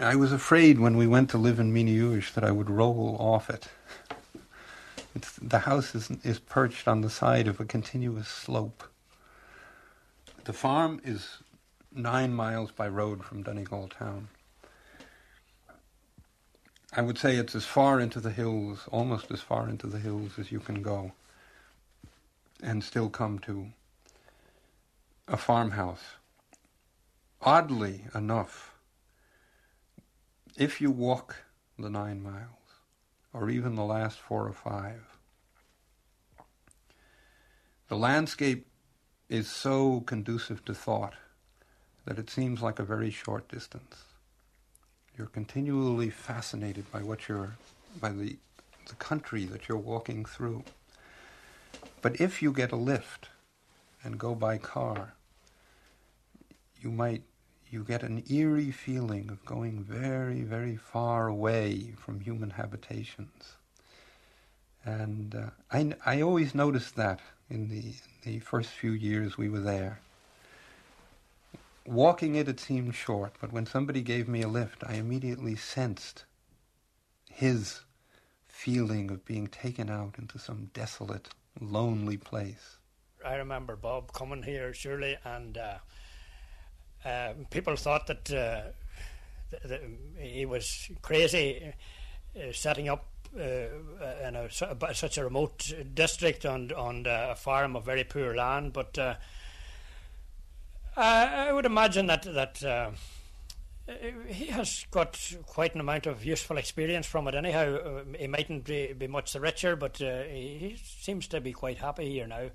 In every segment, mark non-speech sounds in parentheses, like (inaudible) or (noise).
I was afraid when we went to live in Miniush that I would roll off it. It's, the house is, is perched on the side of a continuous slope. The farm is nine miles by road from Donegal town. I would say it's as far into the hills, almost as far into the hills as you can go, and still come to a farmhouse. Oddly enough, if you walk the nine miles, or even the last four or five, the landscape is so conducive to thought that it seems like a very short distance. You're continually fascinated by what you're, by the, the country that you're walking through. But if you get a lift and go by car, you might you get an eerie feeling of going very, very far away from human habitations. And uh, I, I always noticed that in the, the first few years we were there. Walking it, it seemed short, but when somebody gave me a lift, I immediately sensed his feeling of being taken out into some desolate, lonely place. I remember Bob coming here, surely, and uh, uh, people thought that uh, th- th- he was crazy uh, setting up uh, in a, such a remote district on on a farm of very poor land. But uh, I would imagine that that uh, he has got quite an amount of useful experience from it. Anyhow, he mightn't be, be much the richer, but he seems to be quite happy here now.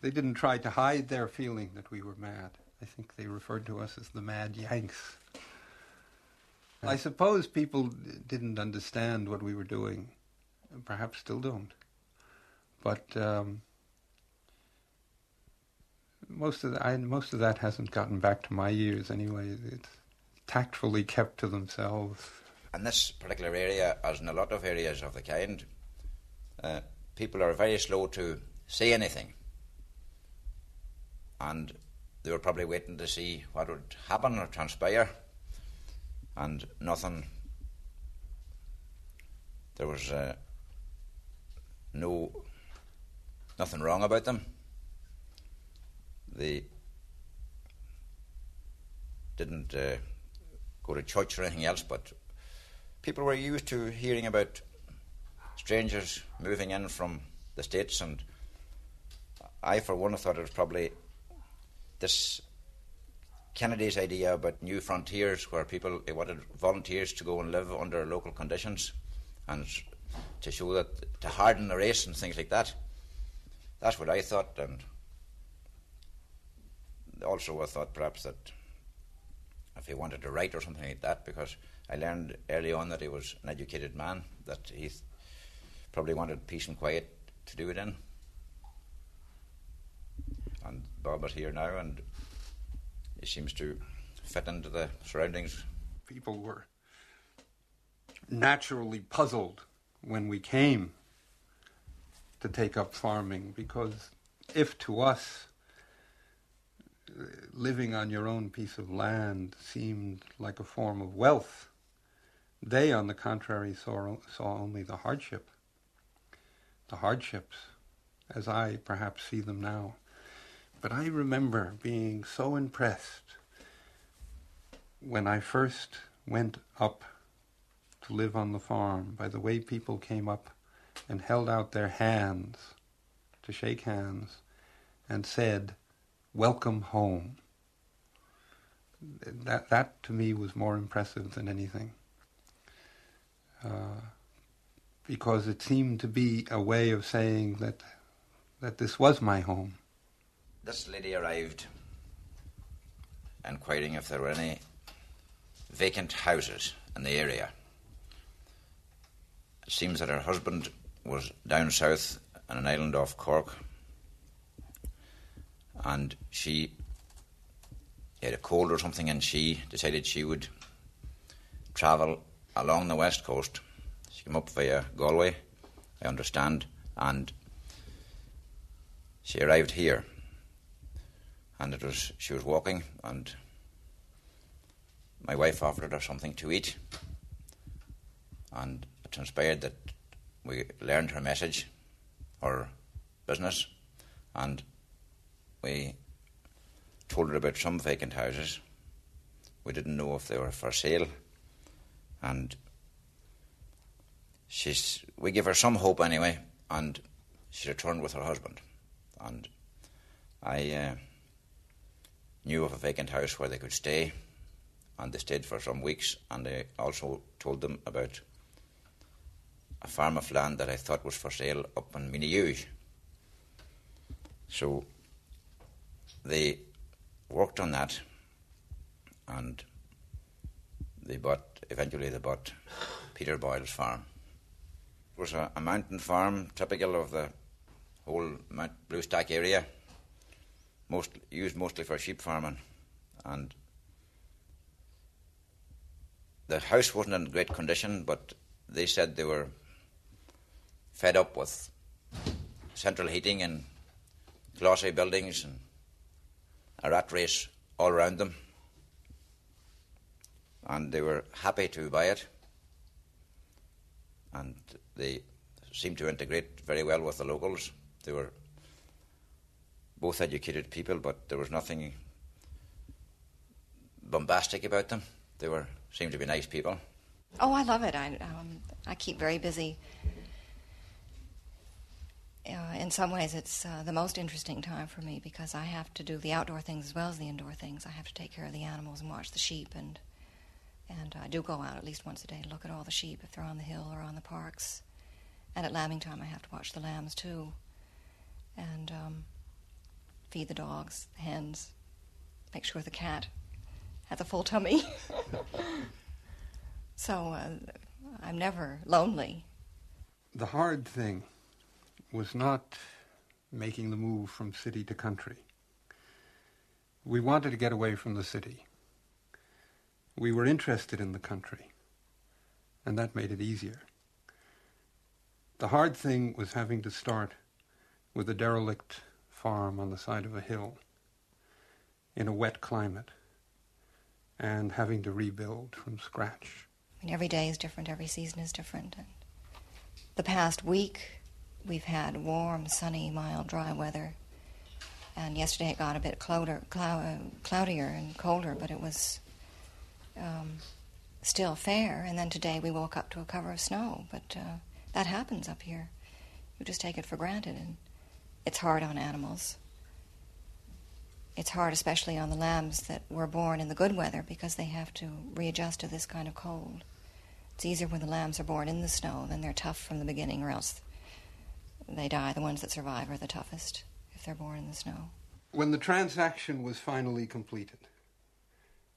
They didn't try to hide their feeling that we were mad. I think they referred to us as the Mad Yanks. I suppose people didn't understand what we were doing, perhaps still don't. But um, most of the, I, most of that hasn't gotten back to my ears anyway. It's tactfully kept to themselves. In this particular area, as in a lot of areas of the kind, uh, people are very slow to say anything. And they were probably waiting to see what would happen or transpire, and nothing. There was uh, no nothing wrong about them. They didn't uh, go to church or anything else, but people were used to hearing about strangers moving in from the States, and I, for one, thought it was probably this Kennedy's idea about new frontiers, where people wanted volunteers to go and live under local conditions, and to show that to harden the race and things like that. That's what I thought, and also I thought perhaps that if he wanted to write or something like that, because I learned early on that he was an educated man, that he probably wanted peace and quiet to do it in and Bob is here now, and he seems to fit into the surroundings. People were naturally puzzled when we came to take up farming because if to us living on your own piece of land seemed like a form of wealth, they, on the contrary, saw, saw only the hardship. The hardships, as I perhaps see them now. But I remember being so impressed when I first went up to live on the farm by the way people came up and held out their hands to shake hands and said, Welcome home. That, that to me was more impressive than anything. Uh, because it seemed to be a way of saying that, that this was my home this lady arrived inquiring if there were any vacant houses in the area. It seems that her husband was down south on an island off Cork, and she had a cold or something, and she decided she would travel along the west coast. She came up via Galway, I understand, and she arrived here and it was she was walking, and my wife offered her something to eat, and it transpired that we learned her message, her business, and we told her about some vacant houses. We didn't know if they were for sale, and she's we gave her some hope anyway, and she returned with her husband, and I uh, knew of a vacant house where they could stay, and they stayed for some weeks, and I also told them about a farm of land that I thought was for sale up in Minnehuge. So they worked on that, and they bought. Eventually, they bought Peter Boyle's farm. It was a, a mountain farm, typical of the whole Mount Bluestack area. Most used mostly for sheep farming, and the house wasn't in great condition, but they said they were fed up with central heating and glossy buildings and a rat race all around them. And they were happy to buy it. And they seemed to integrate very well with the locals. They were both educated people, but there was nothing bombastic about them. They were seemed to be nice people. Oh, I love it. I um, I keep very busy. Uh, in some ways, it's uh, the most interesting time for me because I have to do the outdoor things as well as the indoor things. I have to take care of the animals and watch the sheep, and and I do go out at least once a day to look at all the sheep if they're on the hill or on the parks. And at lambing time, I have to watch the lambs too, and um, feed the dogs, the hens, make sure the cat has a full tummy. (laughs) so uh, I'm never lonely. The hard thing was not making the move from city to country. We wanted to get away from the city. We were interested in the country, and that made it easier. The hard thing was having to start with a derelict farm on the side of a hill in a wet climate and having to rebuild from scratch. I mean, every day is different, every season is different. And the past week, we've had warm, sunny, mild, dry weather. And yesterday it got a bit clouder, clou- cloudier and colder, but it was um, still fair. And then today we woke up to a cover of snow. But uh, that happens up here. You just take it for granted, and it's hard on animals it's hard, especially on the lambs that were born in the good weather, because they have to readjust to this kind of cold. It's easier when the lambs are born in the snow, then they're tough from the beginning, or else they die. The ones that survive are the toughest if they're born in the snow. When the transaction was finally completed,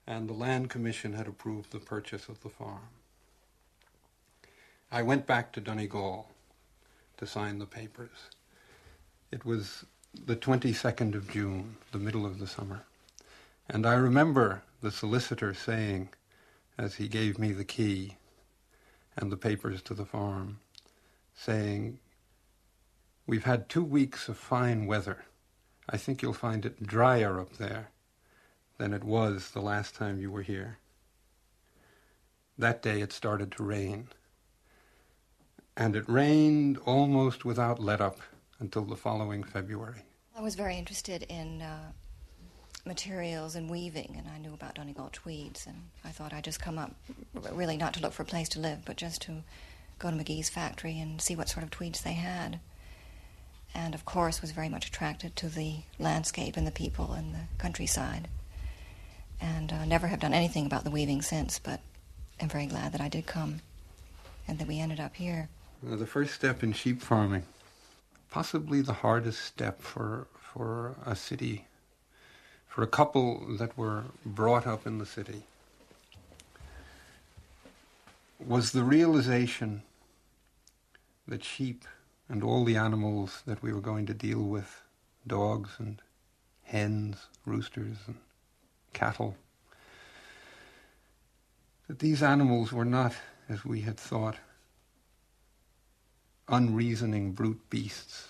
and the Land Commission had approved the purchase of the farm, I went back to Donegal to sign the papers. It was the 22nd of June, the middle of the summer. And I remember the solicitor saying, as he gave me the key and the papers to the farm, saying, We've had two weeks of fine weather. I think you'll find it drier up there than it was the last time you were here. That day it started to rain. And it rained almost without let up until the following February. I was very interested in uh, materials and weaving, and I knew about Donegal tweeds, and I thought I'd just come up, really not to look for a place to live, but just to go to Magee's factory and see what sort of tweeds they had. And of course, was very much attracted to the landscape and the people and the countryside. And uh, never have done anything about the weaving since, but I'm very glad that I did come and that we ended up here. Uh, the first step in sheep farming possibly the hardest step for for a city, for a couple that were brought up in the city, was the realization that sheep and all the animals that we were going to deal with, dogs and hens, roosters and cattle, that these animals were not, as we had thought, unreasoning brute beasts,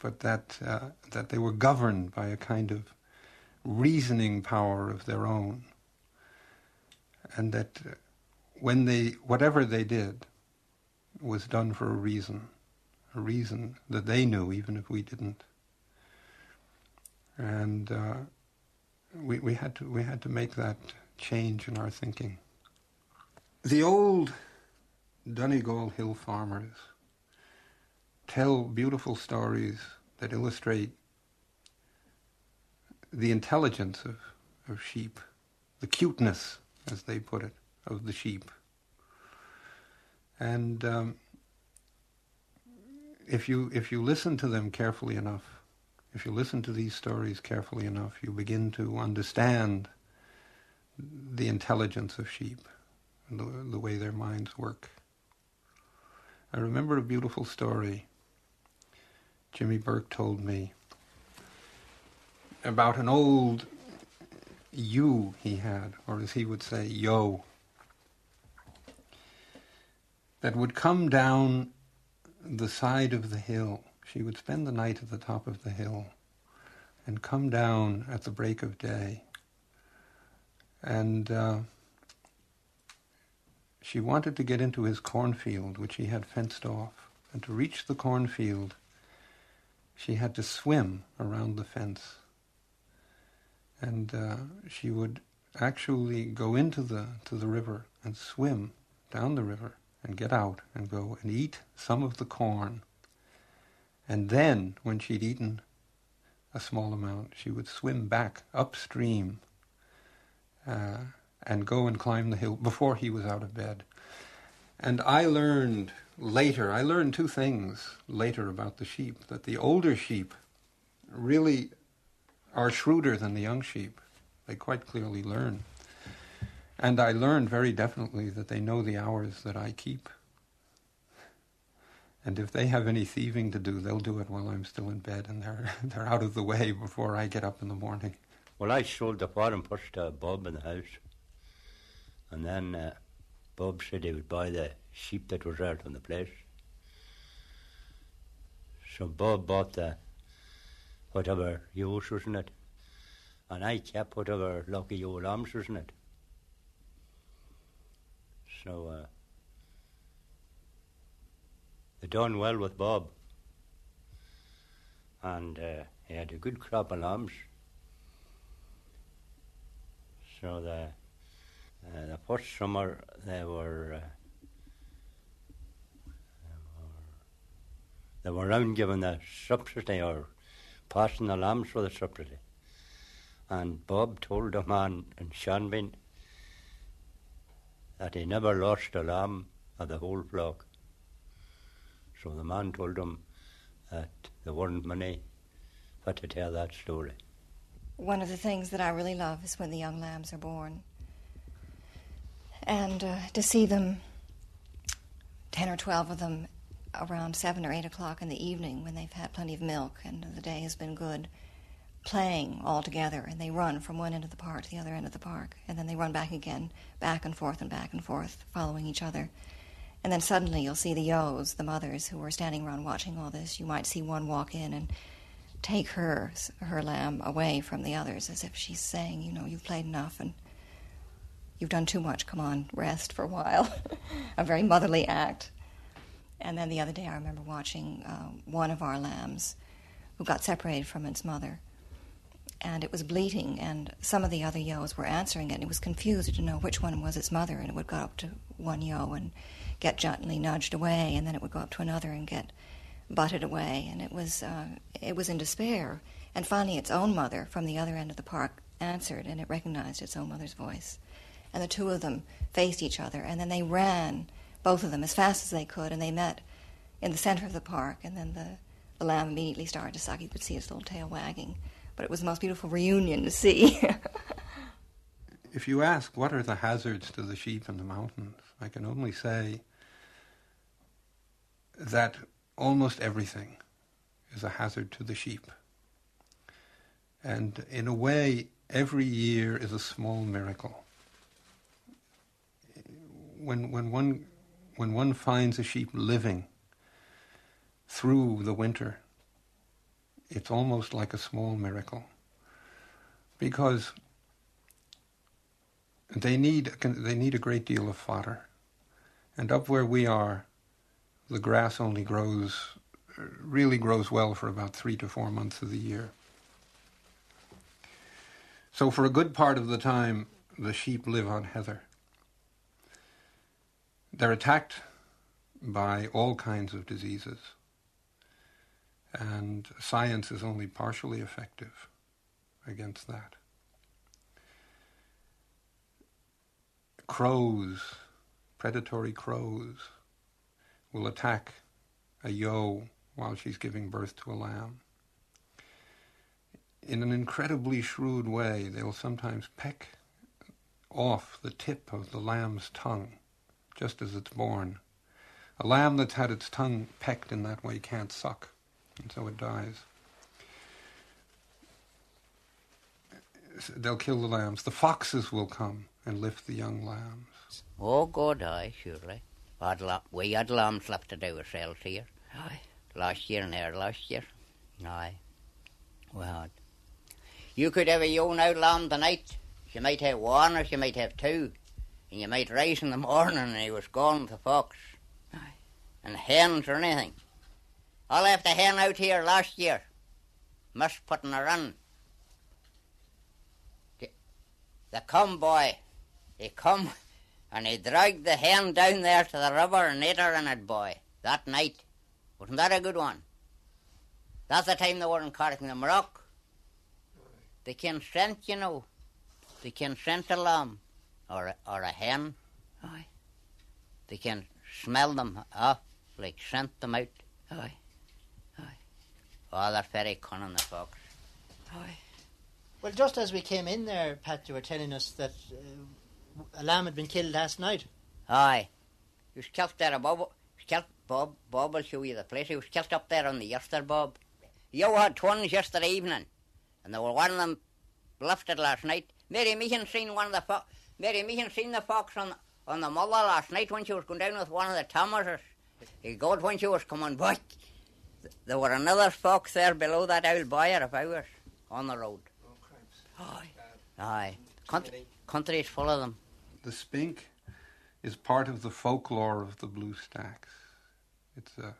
but that, uh, that they were governed by a kind of reasoning power of their own. and that when they, whatever they did, was done for a reason, a reason that they knew, even if we didn't. And uh, we, we had to we had to make that change in our thinking. The old Donegal hill farmers tell beautiful stories that illustrate the intelligence of, of sheep, the cuteness, as they put it, of the sheep. And um, if you if you listen to them carefully enough, if you listen to these stories carefully enough, you begin to understand the intelligence of sheep the, the way their minds work. I remember a beautiful story Jimmy Burke told me about an old ewe he had, or as he would say, yo, that would come down the side of the hill. She would spend the night at the top of the hill and come down at the break of day. And uh, she wanted to get into his cornfield, which he had fenced off. And to reach the cornfield, she had to swim around the fence. And uh, she would actually go into the to the river and swim down the river and get out and go and eat some of the corn. And then, when she'd eaten a small amount, she would swim back upstream uh, and go and climb the hill before he was out of bed. And I learned later, I learned two things later about the sheep that the older sheep really are shrewder than the young sheep. They quite clearly learn. And I learned very definitely that they know the hours that I keep. And if they have any thieving to do, they'll do it while I'm still in bed and they're, (laughs) they're out of the way before I get up in the morning. Well, I sold the farm first to Bob in the house. And then uh, Bob said he would buy the sheep that was out on the place. So Bob bought the whatever ewes was in it. And I kept whatever lucky old lambs was in it. So uh, they done well with Bob. And uh, he had a good crop of lambs. So the, uh, the first summer they were, uh, they were around giving the subsidy or passing the lambs for the subsidy. And Bob told the man in Shanbin that he never lost a lamb of the whole flock. So the man told him that there weren't many but to tell that story. One of the things that I really love is when the young lambs are born. And uh, to see them, 10 or 12 of them, around 7 or 8 o'clock in the evening when they've had plenty of milk and the day has been good, playing all together. And they run from one end of the park to the other end of the park. And then they run back again, back and forth and back and forth, following each other. And then suddenly you'll see the yos, the mothers who are standing around watching all this. You might see one walk in and take her her lamb away from the others as if she's saying, you know, you've played enough and you've done too much. Come on, rest for a while. (laughs) a very motherly act. And then the other day, I remember watching uh, one of our lambs who got separated from its mother, and it was bleating, and some of the other yos were answering it, and it was confused to know which one was its mother, and it would go up to one yo and get gently nudged away, and then it would go up to another and get butted away, and it was uh, it was in despair. And finally, its own mother from the other end of the park answered, and it recognized its own mother's voice. And the two of them faced each other, and then they ran, both of them, as fast as they could, and they met in the center of the park. And then the, the lamb immediately started to suck. You could see its little tail wagging. But it was the most beautiful reunion to see. (laughs) if you ask what are the hazards to the sheep in the mountains, I can only say that almost everything is a hazard to the sheep. And in a way, every year is a small miracle. When, when, one, when one finds a sheep living through the winter, it's almost like a small miracle. Because they need they need a great deal of fodder, and up where we are, the grass only grows really grows well for about three to four months of the year. So for a good part of the time, the sheep live on heather. They're attacked by all kinds of diseases, and science is only partially effective against that. Crows, predatory crows, will attack a ewe while she's giving birth to a lamb. In an incredibly shrewd way, they'll sometimes peck off the tip of the lamb's tongue just as it's born. A lamb that's had its tongue pecked in that way can't suck, and so it dies. They'll kill the lambs. The foxes will come and lift the young lambs. Oh, God, aye, surely. we had lambs left to do ourselves here. Aye last year and there last year. Aye. Well, you could have a young out lamb tonight. You might have one or you might have two. And you might rise in the morning and he was gone with the fox. Aye. And hens or anything. I left a hen out here last year. Must putting her in. The, the come boy, he come (laughs) and he dragged the hen down there to the river and ate her in it, boy, that night. Wasn't that a good one? That's the time they weren't carting them rock. They can scent, you know. They can scent a lamb or a, or a hen. Aye. They can smell them off, like scent them out. Aye. Aye. Oh, they're very cunning, the fox. Aye. Well, just as we came in there, Pat, you were telling us that uh, a lamb had been killed last night. Aye. He was killed there above. He was killed Bob, Bob will show you the place. He was killed up there on the Yester, Bob. You had twins yesterday evening, and there were one of them lifted last night. Mary Meehan seen one of the fo- Mary Meehan seen the fox on on the mother last night when she was going down with one of the Thomases. He got when she was coming back. There were another fox there below that old boyer of ours on the road. Oh, Aye. Aye. Country, country is full of them. The spink is part of the folklore of the Blue Stacks. It's a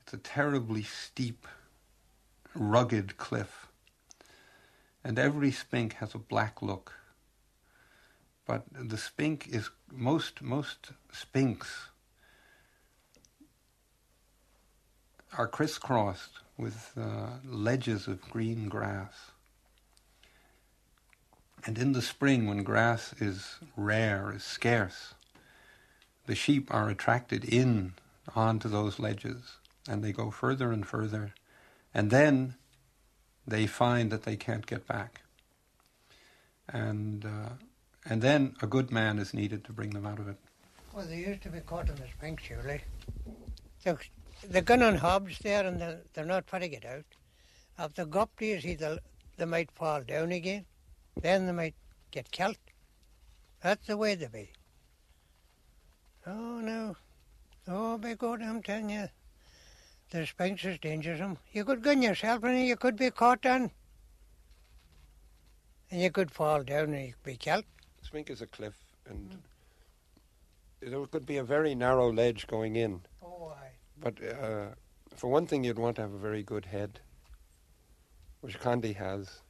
it's a terribly steep, rugged cliff, and every spink has a black look. But the spink is most most spinks are crisscrossed with uh, ledges of green grass. And in the spring, when grass is rare, is scarce, the sheep are attracted in onto those ledges, and they go further and further, and then they find that they can't get back. And uh, and then a good man is needed to bring them out of it. Well, they used to be caught in the spring, surely. So they're going on hobs there, and they're, they're not putting it out. If they go up to see, they might fall down again. Then they might get killed. That's the way they be. Oh, no. Oh, by God, I'm telling you, the spink is dangerous. You could gun yourself and you could be caught on. And you could fall down and you could be killed. Sphinx is a cliff and mm. there could be a very narrow ledge going in. Oh, aye. But uh, for one thing, you'd want to have a very good head, which Condi has.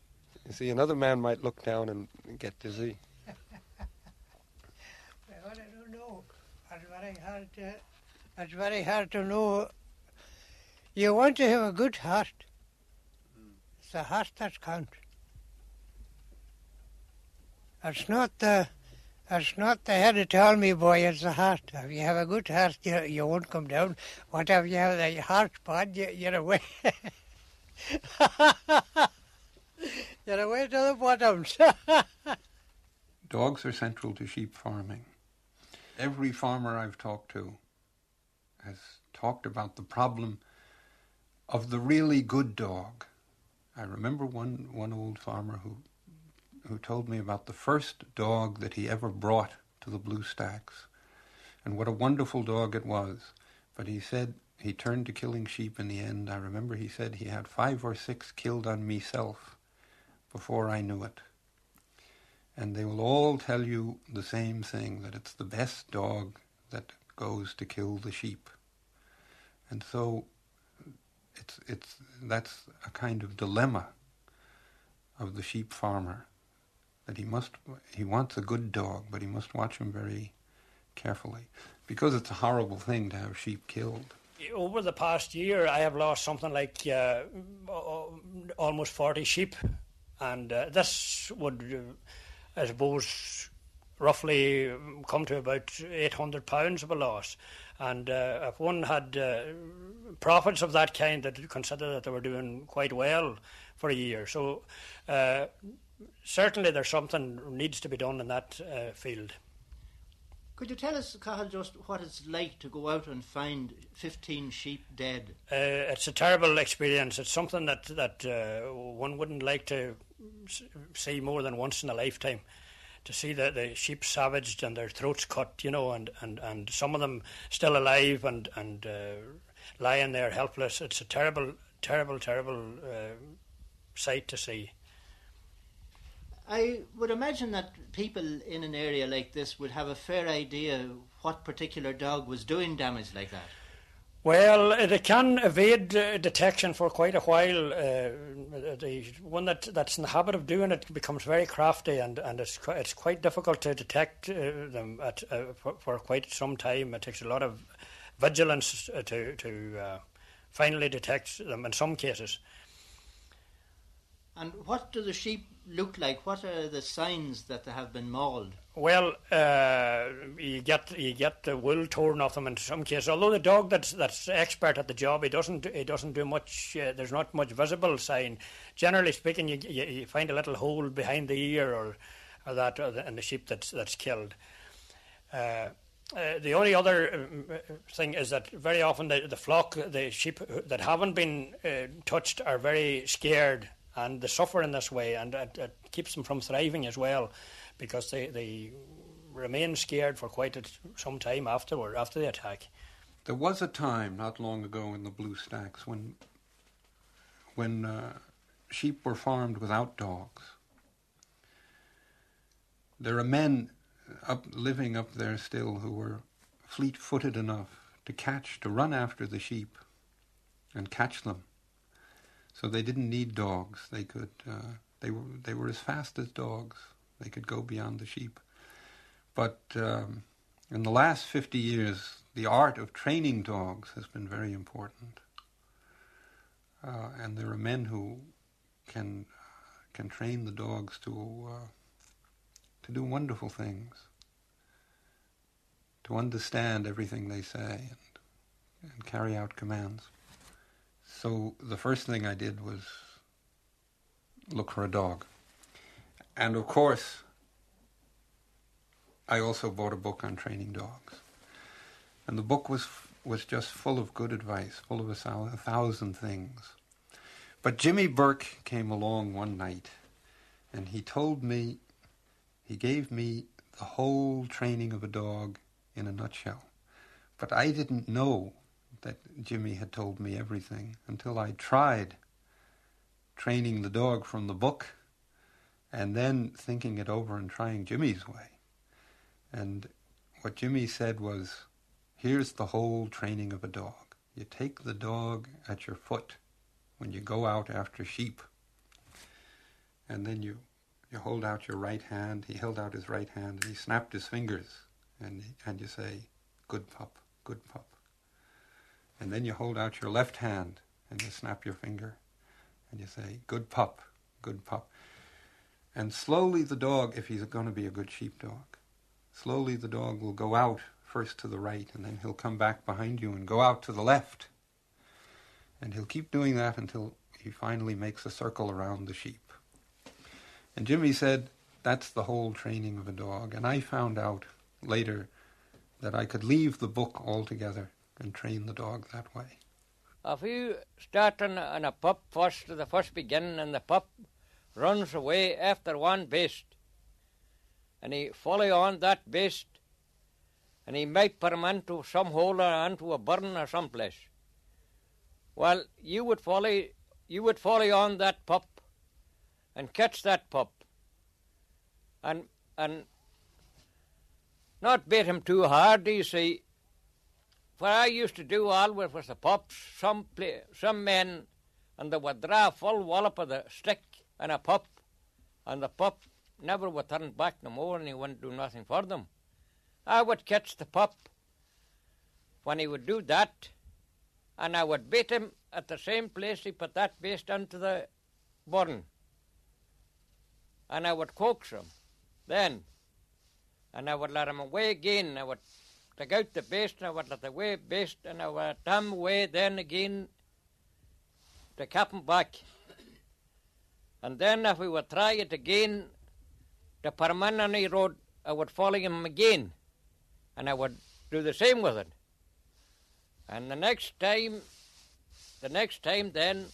You see, another man might look down and get dizzy. (laughs) well, I don't know. It's very hard to it's very hard to know. You want to have a good heart. It's the heart that counts. It's not the it's not the head at all, me boy, it's the heart. If you have a good heart, you, you won't come down. What if you have the heart bad, you, you're away. (laughs) you're away to the bottoms. (laughs) Dogs are central to sheep farming. Every farmer I've talked to has talked about the problem of the really good dog. I remember one, one old farmer who who told me about the first dog that he ever brought to the Blue Stacks and what a wonderful dog it was. But he said he turned to killing sheep in the end. I remember he said he had five or six killed on meself before I knew it. and they will all tell you the same thing that it's the best dog that goes to kill the sheep. And so it's it's that's a kind of dilemma of the sheep farmer that he must he wants a good dog, but he must watch him very carefully because it's a horrible thing to have sheep killed. Over the past year, I have lost something like uh, almost 40 sheep, and uh, this would, uh, I suppose, roughly come to about 800 pounds of a loss. And uh, if one had uh, profits of that kind, that consider that they were doing quite well for a year. So uh, certainly there's something needs to be done in that uh, field. Could you tell us, Cathal, just what it's like to go out and find 15 sheep dead? Uh, it's a terrible experience. It's something that, that uh, one wouldn't like to see more than once in a lifetime. To see the, the sheep savaged and their throats cut, you know, and, and, and some of them still alive and, and uh, lying there helpless. It's a terrible, terrible, terrible uh, sight to see. I would imagine that people in an area like this would have a fair idea what particular dog was doing damage like that. Well, they can evade uh, detection for quite a while. Uh, the one that, that's in the habit of doing it becomes very crafty, and, and it's quite, it's quite difficult to detect uh, them at, uh, for, for, quite some time. It takes a lot of vigilance uh, to to uh, finally detect them in some cases. And what do the sheep look like? What are the signs that they have been mauled? Well, uh, you get you get the wool torn off them in some cases. Although the dog that's that's expert at the job, he doesn't he doesn't do much. Uh, there's not much visible sign. Generally speaking, you, you, you find a little hole behind the ear or or that or the, the sheep that's that's killed. Uh, uh, the only other um, thing is that very often the, the flock, the sheep that haven't been uh, touched, are very scared and they suffer in this way, and it, it keeps them from thriving as well, because they, they remain scared for quite a, some time afterward, after the attack. There was a time not long ago in the Blue Stacks when when uh, sheep were farmed without dogs. There are men up living up there still who were fleet-footed enough to catch, to run after the sheep and catch them so they didn't need dogs. They could. Uh, they were. They were as fast as dogs. They could go beyond the sheep. But um, in the last fifty years, the art of training dogs has been very important. Uh, and there are men who can can train the dogs to uh, to do wonderful things, to understand everything they say, and, and carry out commands. So the first thing I did was look for a dog. And of course, I also bought a book on training dogs. And the book was was just full of good advice, full of a, a thousand things. But Jimmy Burke came along one night and he told me, he gave me the whole training of a dog in a nutshell. But I didn't know that Jimmy had told me everything until I tried training the dog from the book and then thinking it over and trying Jimmy's way. And what Jimmy said was, here's the whole training of a dog. You take the dog at your foot when you go out after sheep. And then you, you hold out your right hand. He held out his right hand and he snapped his fingers. And, and you say, good pup, good pup. And then you hold out your left hand and you snap your finger and you say, Good pup, good pup. And slowly the dog, if he's going to be a good sheepdog, slowly the dog will go out first to the right and then he'll come back behind you and go out to the left. And he'll keep doing that until he finally makes a circle around the sheep. And Jimmy said, That's the whole training of a dog. And I found out later that I could leave the book altogether and train the dog that way. If you start on a, on a pup first, the first beginning, and the pup runs away after one beast, and he follow on that beast, and he might put him into some hole or into a burn or some place. Well, you would follow, you would follow on that pup, and catch that pup, and and not beat him too hard, do you see. What I used to do always was the pups, some play, some men, and they would draw a full wallop of the stick and a pup, and the pup never would turn back no more, and he wouldn't do nothing for them. I would catch the pup when he would do that, and I would beat him at the same place he put that beast into the burn. And I would coax him then, and I would let him away again. I would take out the best and I would let the away best and I would let him away then again to him back. And then if we would try it again, the permanent road, I would follow him again, and I would do the same with it. And the next time, the next time then,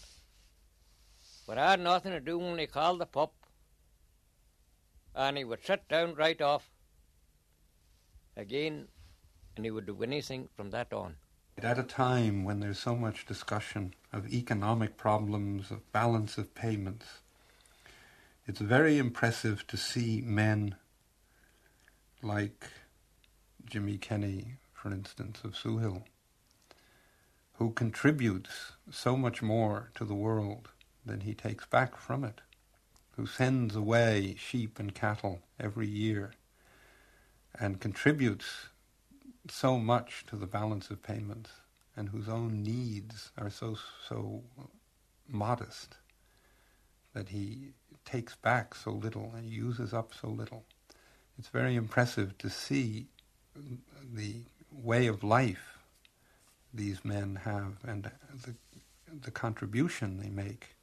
but I had nothing to do when he called the pup, and he would sit down right off again, and he would do anything from that on. At a time when there's so much discussion of economic problems, of balance of payments, it's very impressive to see men like Jimmy Kenny, for instance, of Suhill, who contributes so much more to the world than he takes back from it, who sends away sheep and cattle every year and contributes so much to the balance of payments and whose own needs are so so modest that he takes back so little and uses up so little. It's very impressive to see the way of life these men have and the, the contribution they make.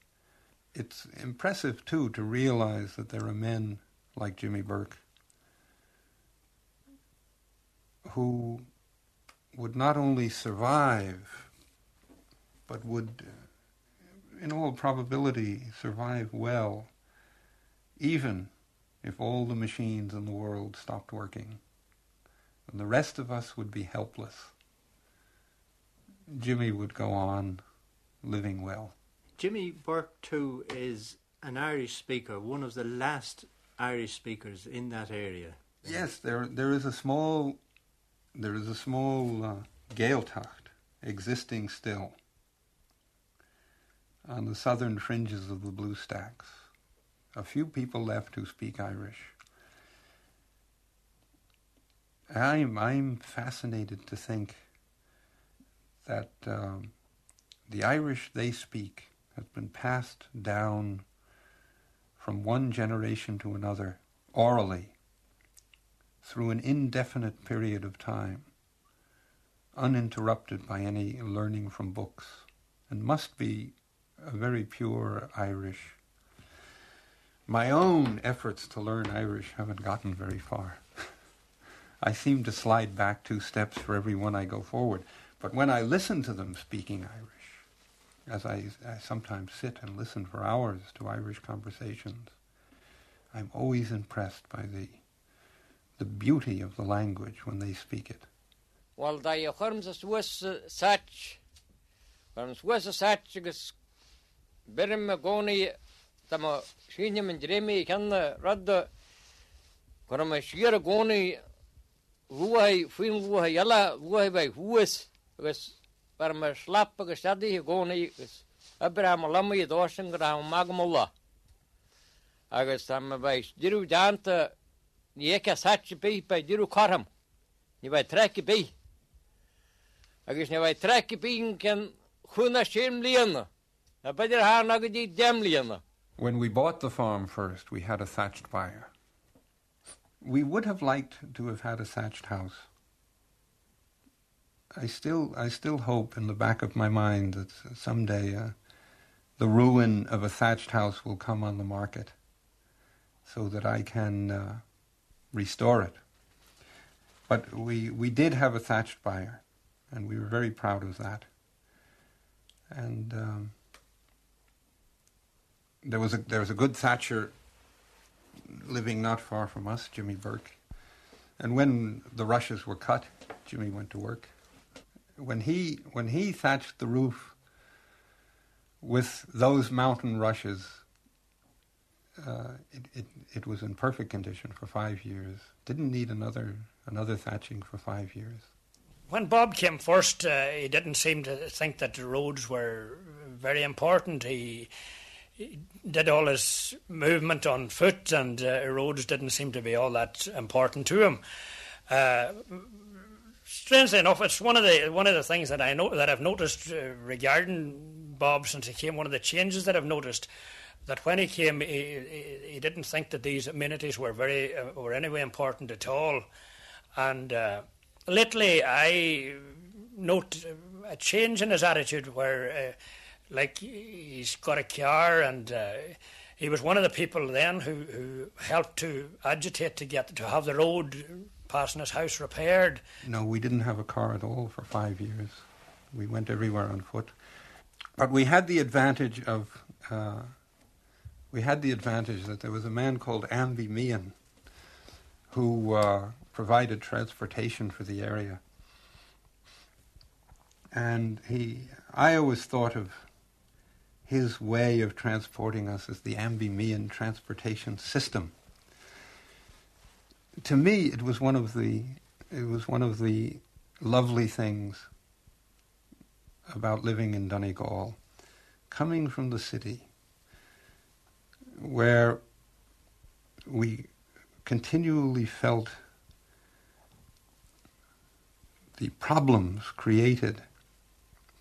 It's impressive, too, to realize that there are men like Jimmy Burke who would not only survive, but would, in all probability, survive well, even if all the machines in the world stopped working. And the rest of us would be helpless. Jimmy would go on living well. Jimmy Burke, too, is an Irish speaker, one of the last Irish speakers in that area. Yes, there there is a small there is a small uh, Gaeltacht existing still on the southern fringes of the Blue Stacks. A few people left who speak Irish. I'm I'm fascinated to think that um, the Irish they speak has been passed down from one generation to another orally through an indefinite period of time, uninterrupted by any learning from books, and must be a very pure Irish. My own efforts to learn Irish haven't gotten very far. (laughs) I seem to slide back two steps for every one I go forward. But when I listen to them speaking Irish, as I, I sometimes sit and listen for hours to Irish conversations, I'm always impressed by the the beauty of the language when they speak it. Well, da je chorms a Swiss sach, chorm Swiss sach agus birim a goni da ma shinja min dremi kanna radda chorm a shira goni ruhai fin ruhai yalla ruhai bai huas agus par ma slap agus stadi goni Abraham lamma i dosin gra magmulla agus tam bai diru danta chom, ní bheith treci bí. agus chuna séim líana, na dem líana. When we bought the farm first, we had a thatched byre. We would have liked to have had a thatched house. I still, I still hope in the back of my mind that someday uh, the ruin of a thatched house will come on the market, so that I can uh, restore it. But we, we did have a thatched byre, and we were very proud of that. And um, there was a there was a good thatcher living not far from us, Jimmy Burke. And when the rushes were cut, Jimmy went to work. When he when he thatched the roof with those mountain rushes, uh, it, it, it was in perfect condition for five years. Didn't need another another thatching for five years. When Bob came first, uh, he didn't seem to think that the roads were very important. He, he did all his movement on foot, and uh, roads didn't seem to be all that important to him. Uh, strangely enough, it's one of the one of the things that I know that I've noticed uh, regarding Bob since he came. One of the changes that I've noticed that when he came, he, he, didn't think that these amenities were very uh, were anyway important at all, and uh, lately I note a change in his attitude where, uh, like, he's got a car and. Uh, he was one of the people then who, who helped to agitate to get to have the road passing his house repaired. No, we didn't have a car at all for five years. We went everywhere on foot. But we had the advantage of uh, we had the advantage that there was a man called Amby Meehan who uh, provided transportation for the area. And he, I always thought of his way of transporting us as the Amby Meehan transportation system. To me, it was one of the, it was one of the lovely things about living in Donegal, coming from the city, where we continually felt the problems created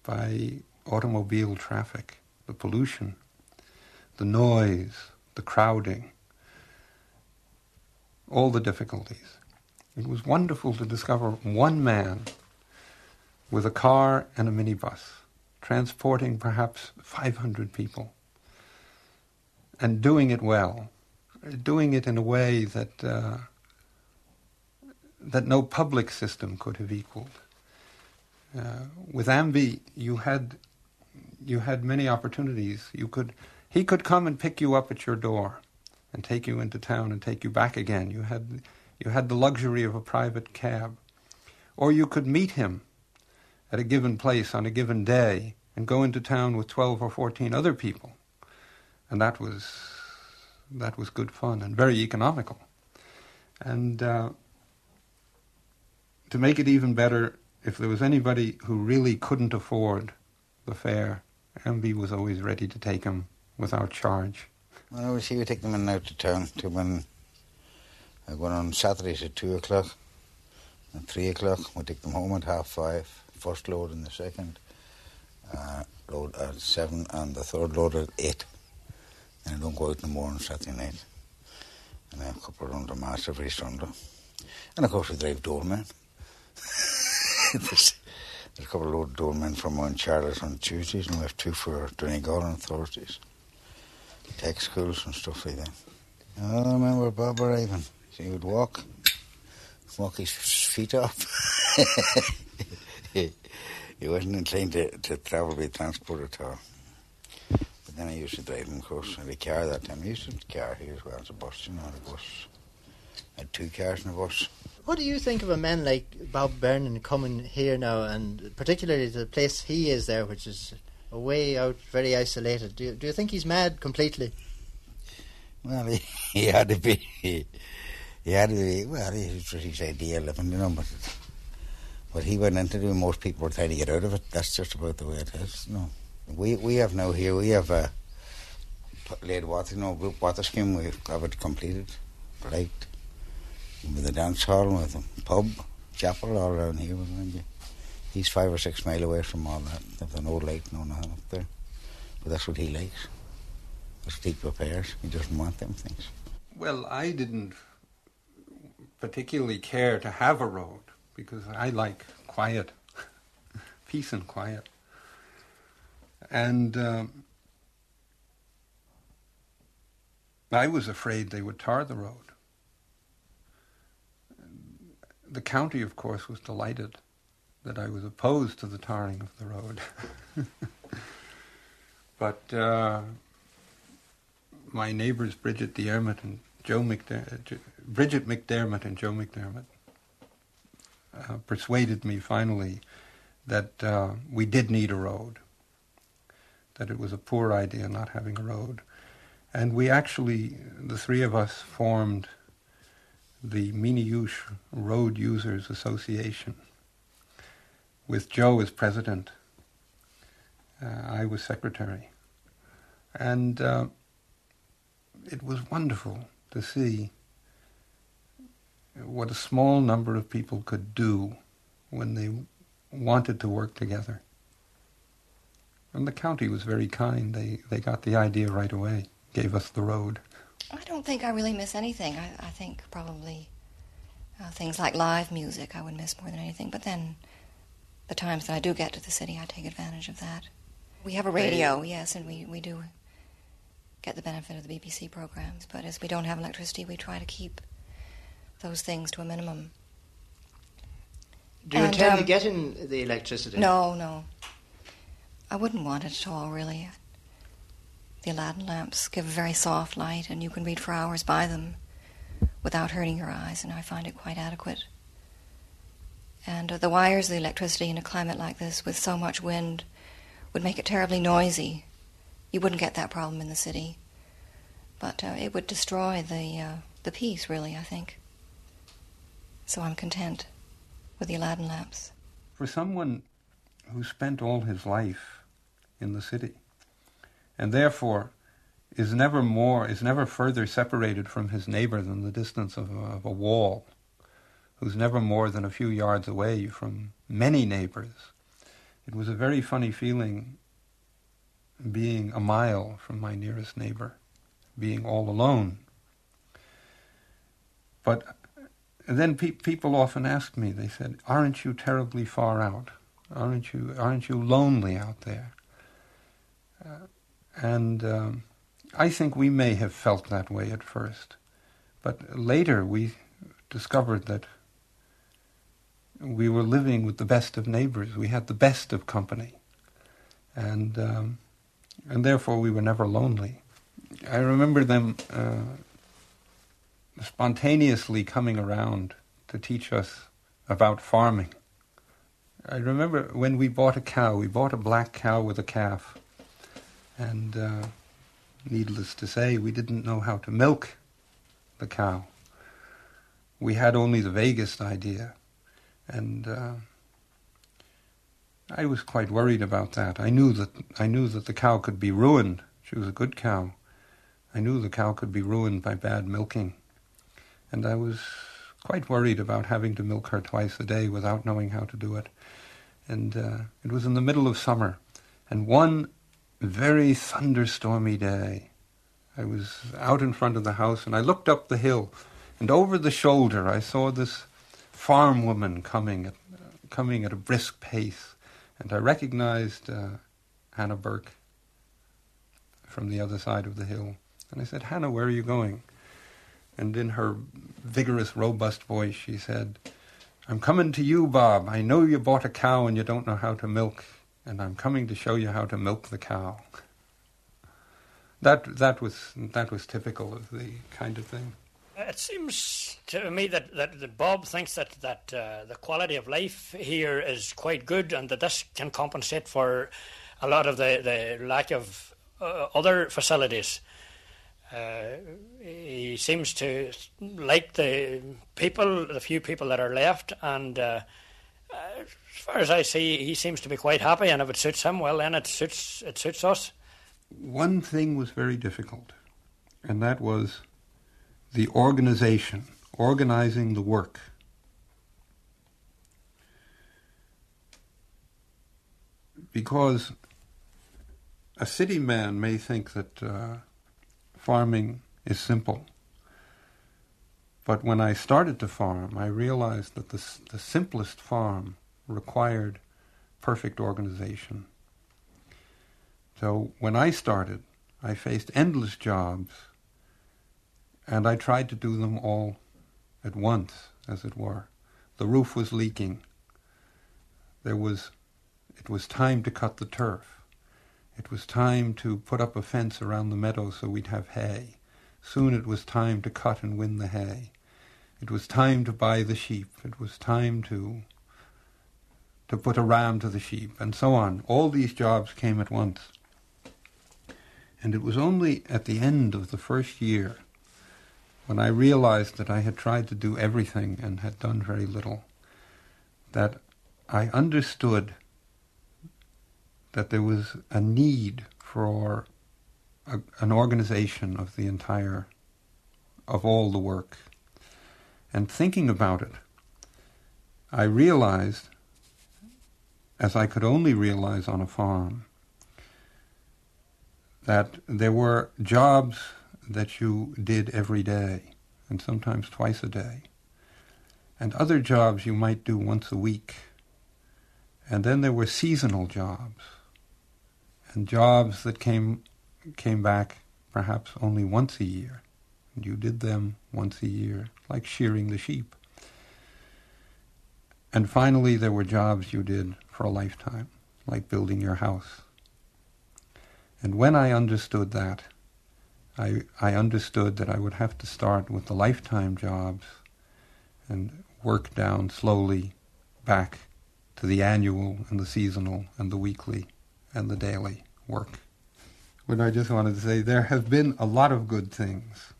by automobile traffic, the pollution, the noise, the crowding, all the difficulties. It was wonderful to discover one man with a car and a minibus, transporting perhaps 500 people, and doing it well, doing it in a way that uh, that no public system could have equaled. Uh, with Amby, you had you had many opportunities. You could he could come and pick you up at your door, and take you into town and take you back again. You had you had the luxury of a private cab, or you could meet him at a given place on a given day and go into town with twelve or fourteen other people, and that was that was good fun and very economical. And uh, to make it even better, if there was anybody who really couldn't afford the fare, Amby was always ready to take him without charge. Well, we see we take them in out to town to when I on Saturdays at two o'clock and three o'clock. We take them home at half five. First load and the second uh, load at seven and the third load at eight. And I don't go out no more on Saturday night. And I have a couple of runs of mass every Sunday. And of course we drive doorman. there's, a couple of load doormen from Mount Charles on Tuesdays and we have two for Donegal on Thursdays. Tech schools and stuff like that. I remember Bob arriving. He would walk, walk his feet up. (laughs) he wasn't inclined to, to travel by transport at all. Then I used to drive him, of course, in a car that time. I used to have a car here as well as a bus, you know, a bus. I had two cars and a bus. What do you think of a man like Bob Byrne coming here now, and particularly the place he is there, which is away out, very isolated? Do you, do you think he's mad completely? Well, he, (laughs) he had to be. He, he had to be. Well, it was his idea of living, you know, but what he went into doing, most people were trying to get out of it. That's just about the way it is. No, we we have now here. We have uh, a laid water, you know, water scheme. We have it completed, right, with a dance hall, with a pub, chapel all around here. He's five or six mile away from all that. There's no lake, no nothing up there. But that's what he likes. That's what he prepares. He doesn't want them things. Well, I didn't particularly care to have a road because I like quiet, (laughs) peace and quiet. And um, I was afraid they would tar the road. The county, of course, was delighted that I was opposed to the tarring of the road. (laughs) but uh, my neighbours, Bridget Dermott and Joe McDermott, Bridget McDermott and Joe McDermott, uh, persuaded me finally that uh, we did need a road, that it was a poor idea not having a road. And we actually, the three of us, formed the Miniush Road Users Association with Joe as president. Uh, I was secretary. And uh, it was wonderful to see what a small number of people could do when they wanted to work together. And the county was very kind. They, they got the idea right away, gave us the road. I don't think I really miss anything. I, I think probably uh, things like live music I would miss more than anything. But then the times that I do get to the city, I take advantage of that. We have a radio, yes, and we, we do get the benefit of the BBC programs. But as we don't have electricity, we try to keep those things to a minimum. Do you And, intend to um, get in the electricity? No, no. I wouldn't want it at all, really. The Aladdin lamps give a very soft light, and you can read for hours by them without hurting your eyes, and I find it quite adequate. And uh, the wires of the electricity in a climate like this, with so much wind, would make it terribly noisy. You wouldn't get that problem in the city, but uh, it would destroy the uh, the peace, really. I think. So I'm content with the Aladdin lamps. For someone who spent all his life in the city, and therefore is never more is never further separated from his neighbor than the distance of a, of a wall, who's never more than a few yards away from many neighbors. It was a very funny feeling being a mile from my nearest neighbor, being all alone. But then pe- people often asked me, they said, aren't you terribly far out? Aren't you, aren't you lonely out there? And um, I think we may have felt that way at first. But later we discovered that we were living with the best of neighbors. We had the best of company. And, um, and therefore we were never lonely. I remember them uh, spontaneously coming around to teach us about farming. I remember when we bought a cow, we bought a black cow with a calf. And uh, needless to say, we didn't know how to milk the cow. We had only the vaguest idea. And uh, I was quite worried about that. I knew that I knew that the cow could be ruined. She was a good cow. I knew the cow could be ruined by bad milking. And I was quite worried about having to milk her twice a day without knowing how to do it. And uh, it was in the middle of summer. And one very thunderstormy day, I was out in front of the house and I looked up the hill. And over the shoulder, I saw this farm woman coming at, coming at a brisk pace. And I recognized uh, Hannah Burke from the other side of the hill. And I said, Hannah, where are you going? And in her vigorous, robust voice, she said, I'm coming to you, Bob. I know you bought a cow and you don't know how to milk, and I'm coming to show you how to milk the cow. That, that, was, that was typical of the kind of thing. It seems to me that, that, that Bob thinks that, that uh, the quality of life here is quite good and that this can compensate for a lot of the, the lack of uh, other facilities. Uh, he seems to like the people, the few people that are left, and uh, as far as I see, he seems to be quite happy. And if it suits him, well, then it suits it suits us. One thing was very difficult, and that was the organization, organizing the work. Because a city man may think that uh, farming is simple. But when I started to farm, I realized that the, the simplest farm required perfect organization. So when I started, I faced endless jobs, and I tried to do them all at once, as it were. The roof was leaking. There was, it was time to cut the turf. It was time to put up a fence around the meadow so we'd have hay. Soon it was time to cut and win the hay. It was time to buy the sheep. It was time to to put a ram to the sheep, and so on. All these jobs came at once. And it was only at the end of the first year when I realized that I had tried to do everything and had done very little that I understood that there was a need for a, an organization of the entire, of all the work. And thinking about it, I realized, as I could only realize on a farm, that there were jobs that you did every day, and sometimes twice a day, and other jobs you might do once a week. And then there were seasonal jobs, and jobs that came came back perhaps only once a year. And you did them once a year, like shearing the sheep. And finally, there were jobs you did for a lifetime, like building your house. And when I understood that, I, I understood that I would have to start with the lifetime jobs and work down slowly back to the annual and the seasonal and the weekly and the daily work. But I just wanted to say there have been a lot of good things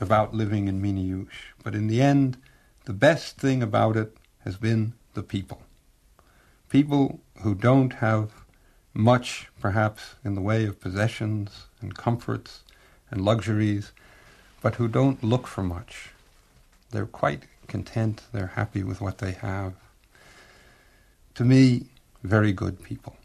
about living in Miniyush, but in the end, the best thing about it has been the people. People who don't have much, perhaps, in the way of possessions and comforts and luxuries, but who don't look for much. They're quite content, they're happy with what they have. To me, very good people.